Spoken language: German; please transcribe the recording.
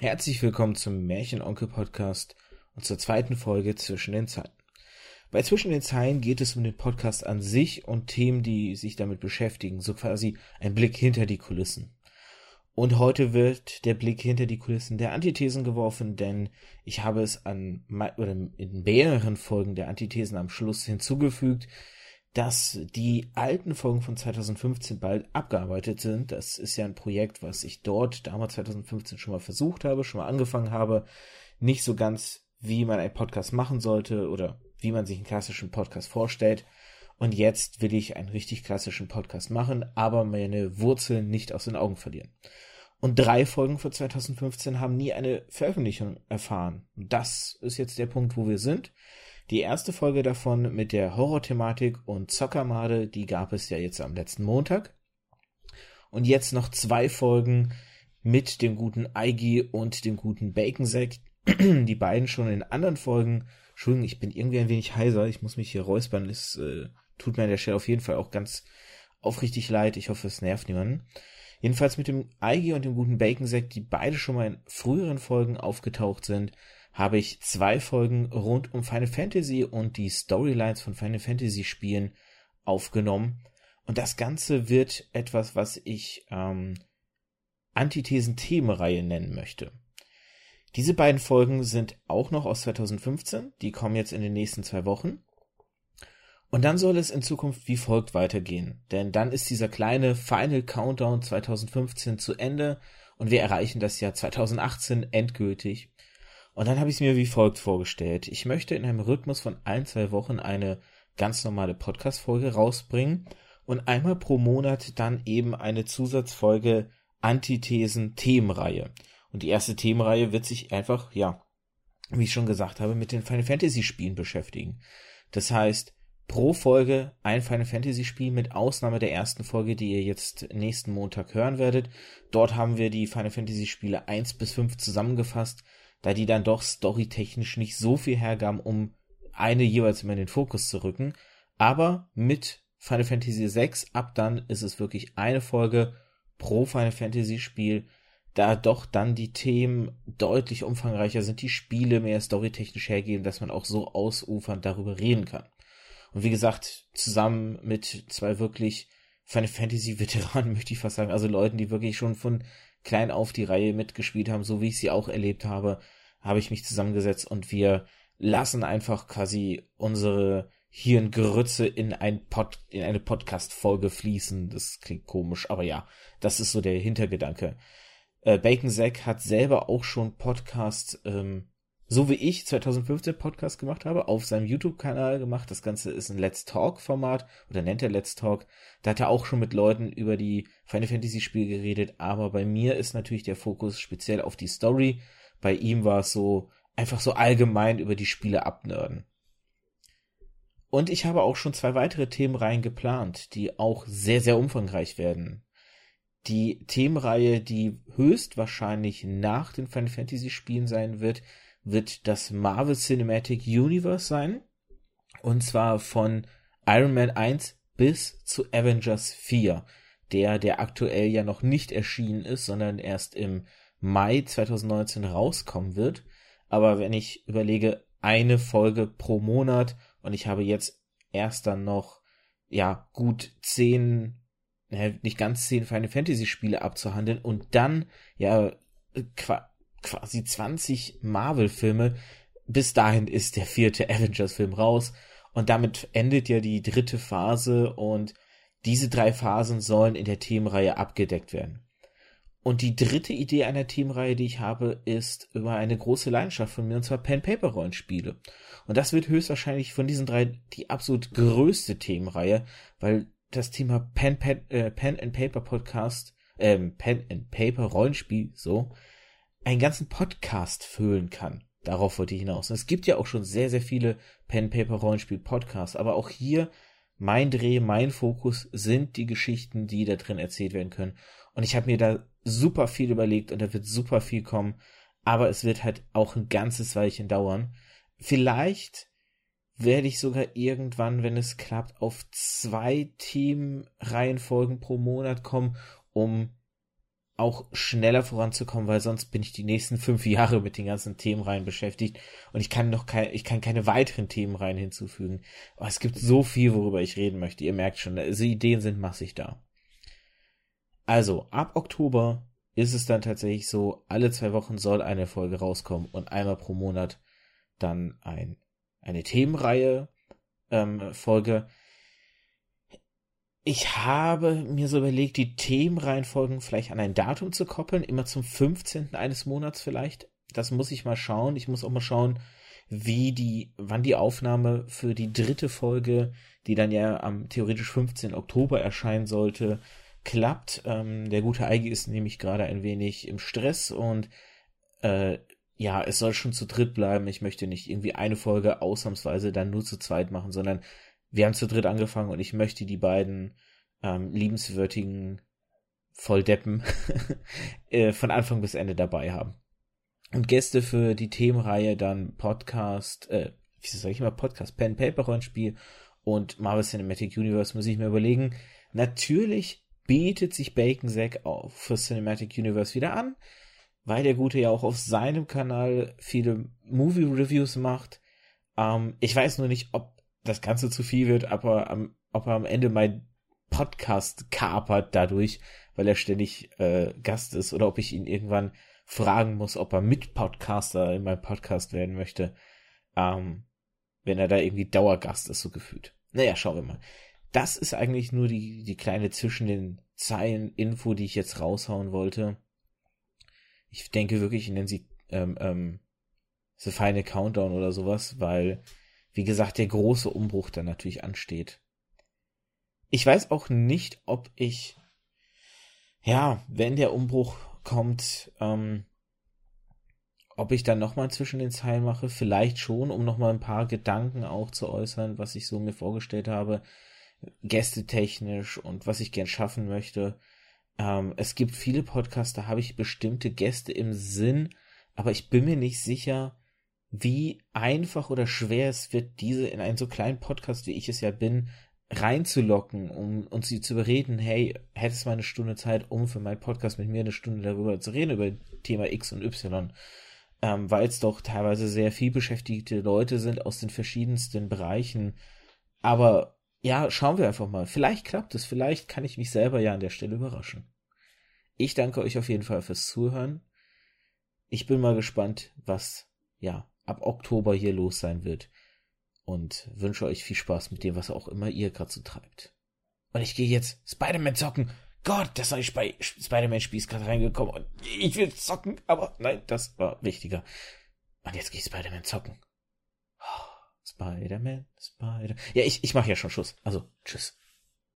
Herzlich willkommen zum Märchenonkel-Podcast und zur zweiten Folge Zwischen den Zeilen. Bei Zwischen den Zeilen geht es um den Podcast an sich und Themen, die sich damit beschäftigen, so quasi ein Blick hinter die Kulissen. Und heute wird der Blick hinter die Kulissen der Antithesen geworfen, denn ich habe es an oder in mehreren Folgen der Antithesen am Schluss hinzugefügt, dass die alten Folgen von 2015 bald abgearbeitet sind. Das ist ja ein Projekt, was ich dort damals 2015 schon mal versucht habe, schon mal angefangen habe. Nicht so ganz, wie man einen Podcast machen sollte oder wie man sich einen klassischen Podcast vorstellt. Und jetzt will ich einen richtig klassischen Podcast machen, aber meine Wurzeln nicht aus den Augen verlieren. Und drei Folgen für 2015 haben nie eine Veröffentlichung erfahren. Das ist jetzt der Punkt, wo wir sind. Die erste Folge davon mit der Horror-Thematik und Zockermade, die gab es ja jetzt am letzten Montag. Und jetzt noch zwei Folgen mit dem guten Eigi und dem guten Bacon-Sack. Die beiden schon in anderen Folgen. Entschuldigung, ich bin irgendwie ein wenig heiser. Ich muss mich hier räuspern. Es äh, tut mir an der Stelle auf jeden Fall auch ganz aufrichtig leid. Ich hoffe, es nervt niemanden. Jedenfalls mit dem Eigi und dem guten Bacon-Sack, die beide schon mal in früheren Folgen aufgetaucht sind, habe ich zwei Folgen rund um Final Fantasy und die Storylines von Final Fantasy Spielen aufgenommen. Und das Ganze wird etwas, was ich ähm, Antithesen-Themenreihe nennen möchte. Diese beiden Folgen sind auch noch aus 2015. Die kommen jetzt in den nächsten zwei Wochen. Und dann soll es in Zukunft wie folgt weitergehen. Denn dann ist dieser kleine Final Countdown 2015 zu Ende und wir erreichen das Jahr 2018 endgültig. Und dann habe ich es mir wie folgt vorgestellt. Ich möchte in einem Rhythmus von ein, zwei Wochen eine ganz normale Podcast-Folge rausbringen und einmal pro Monat dann eben eine Zusatzfolge Antithesen-Themenreihe. Und die erste Themenreihe wird sich einfach, ja, wie ich schon gesagt habe, mit den Final Fantasy Spielen beschäftigen. Das heißt, pro Folge ein Final Fantasy Spiel mit Ausnahme der ersten Folge, die ihr jetzt nächsten Montag hören werdet. Dort haben wir die Final Fantasy Spiele 1 bis 5 zusammengefasst da die dann doch storytechnisch nicht so viel hergaben, um eine jeweils immer in den Fokus zu rücken. Aber mit Final Fantasy VI ab dann ist es wirklich eine Folge pro Final Fantasy Spiel, da doch dann die Themen deutlich umfangreicher sind, die Spiele mehr storytechnisch hergeben, dass man auch so ausufernd darüber reden kann. Und wie gesagt, zusammen mit zwei wirklich Final Fantasy Veteranen möchte ich fast sagen, also Leuten, die wirklich schon von klein auf die Reihe mitgespielt haben, so wie ich sie auch erlebt habe, habe ich mich zusammengesetzt und wir lassen einfach quasi unsere Hirngrütze in ein Pod, in eine Podcast-Folge fließen. Das klingt komisch, aber ja, das ist so der Hintergedanke. Äh, Bacon Zack hat selber auch schon Podcast, ähm, so wie ich 2015 Podcast gemacht habe, auf seinem YouTube-Kanal gemacht. Das Ganze ist ein Let's Talk-Format oder nennt er Let's Talk. Da hat er auch schon mit Leuten über die Final Fantasy-Spiele geredet, aber bei mir ist natürlich der Fokus speziell auf die Story bei ihm war es so, einfach so allgemein über die Spiele abnörden. Und ich habe auch schon zwei weitere Themenreihen geplant, die auch sehr, sehr umfangreich werden. Die Themenreihe, die höchstwahrscheinlich nach den Final Fantasy Spielen sein wird, wird das Marvel Cinematic Universe sein. Und zwar von Iron Man 1 bis zu Avengers 4, der, der aktuell ja noch nicht erschienen ist, sondern erst im Mai 2019 rauskommen wird. Aber wenn ich überlege, eine Folge pro Monat und ich habe jetzt erst dann noch, ja, gut zehn, nicht ganz zehn Final Fantasy Spiele abzuhandeln und dann, ja, quasi 20 Marvel Filme. Bis dahin ist der vierte Avengers Film raus und damit endet ja die dritte Phase und diese drei Phasen sollen in der Themenreihe abgedeckt werden. Und die dritte Idee einer Teamreihe, die ich habe, ist über eine große Leidenschaft von mir, und zwar Pen-Paper-Rollenspiele. Und das wird höchstwahrscheinlich von diesen drei die absolut größte Themenreihe, weil das Thema Pen, Pen, äh, Pen and Paper Podcast, ähm, Pen and Paper Rollenspiel, so, einen ganzen Podcast füllen kann. Darauf wollte ich hinaus. Es gibt ja auch schon sehr, sehr viele Pen Paper Rollenspiel Podcasts, aber auch hier mein Dreh, mein Fokus sind die Geschichten, die da drin erzählt werden können. Und ich habe mir da super viel überlegt und da wird super viel kommen, aber es wird halt auch ein ganzes Weilchen dauern. Vielleicht werde ich sogar irgendwann, wenn es klappt, auf zwei Teamreihenfolgen pro Monat kommen, um auch schneller voranzukommen, weil sonst bin ich die nächsten fünf Jahre mit den ganzen Themenreihen beschäftigt und ich kann noch kein, ich kann keine weiteren Themenreihen hinzufügen. Aber es gibt so viel, worüber ich reden möchte. Ihr merkt schon, also Ideen sind massig da. Also, ab Oktober ist es dann tatsächlich so, alle zwei Wochen soll eine Folge rauskommen und einmal pro Monat dann ein, eine Themenreihe ähm, Folge. Ich habe mir so überlegt, die Themenreihenfolgen vielleicht an ein Datum zu koppeln, immer zum 15. eines Monats vielleicht. Das muss ich mal schauen. Ich muss auch mal schauen, wie die, wann die Aufnahme für die dritte Folge, die dann ja am theoretisch 15. Oktober erscheinen sollte, klappt. Ähm, der gute Eigi ist nämlich gerade ein wenig im Stress und äh, ja, es soll schon zu dritt bleiben. Ich möchte nicht irgendwie eine Folge ausnahmsweise dann nur zu zweit machen, sondern wir haben zu dritt angefangen und ich möchte die beiden ähm, liebenswürdigen Volldeppen äh, von Anfang bis Ende dabei haben. Und Gäste für die Themenreihe dann Podcast, äh, wie sag ich immer, Podcast, Pen Paper Rollenspiel und Marvel Cinematic Universe muss ich mir überlegen. Natürlich bietet sich Bacon Sack auch für Cinematic Universe wieder an, weil der Gute ja auch auf seinem Kanal viele Movie Reviews macht. Ähm, ich weiß nur nicht, ob das Ganze zu viel wird, aber am, ob er am Ende mein Podcast kapert dadurch, weil er ständig äh, Gast ist, oder ob ich ihn irgendwann fragen muss, ob er Mitpodcaster in meinem Podcast werden möchte, ähm, wenn er da irgendwie Dauergast ist, so gefühlt. Naja, schauen wir mal. Das ist eigentlich nur die, die kleine zwischen den Zeilen Info, die ich jetzt raushauen wollte. Ich denke wirklich, ich nenne sie ähm, ähm, The Final Countdown oder sowas, weil wie gesagt, der große Umbruch dann natürlich ansteht. Ich weiß auch nicht, ob ich, ja, wenn der Umbruch kommt, ähm, ob ich dann nochmal zwischen den Zeilen mache, vielleicht schon, um nochmal ein paar Gedanken auch zu äußern, was ich so mir vorgestellt habe, gästetechnisch und was ich gern schaffen möchte. Ähm, es gibt viele Podcasts, da habe ich bestimmte Gäste im Sinn, aber ich bin mir nicht sicher, wie einfach oder schwer es wird, diese in einen so kleinen Podcast, wie ich es ja bin, reinzulocken, um uns sie zu bereden, hey, hättest du mal eine Stunde Zeit, um für meinen Podcast mit mir eine Stunde darüber zu reden, über Thema X und Y. Ähm, weil es doch teilweise sehr viel beschäftigte Leute sind aus den verschiedensten Bereichen. Aber ja, schauen wir einfach mal. Vielleicht klappt es, vielleicht kann ich mich selber ja an der Stelle überraschen. Ich danke euch auf jeden Fall fürs Zuhören. Ich bin mal gespannt, was ja ab Oktober hier los sein wird. Und wünsche euch viel Spaß mit dem, was auch immer ihr gerade so treibt. Und ich gehe jetzt Spider-Man zocken. Gott, das neue Sp Spider-Man-Spiel ist gerade reingekommen und ich will zocken, aber nein, das war wichtiger. Und jetzt gehe ich Spider-Man zocken. Oh, Spider-Man, Spider. Ja, ich, ich mache ja schon Schuss. Also, tschüss.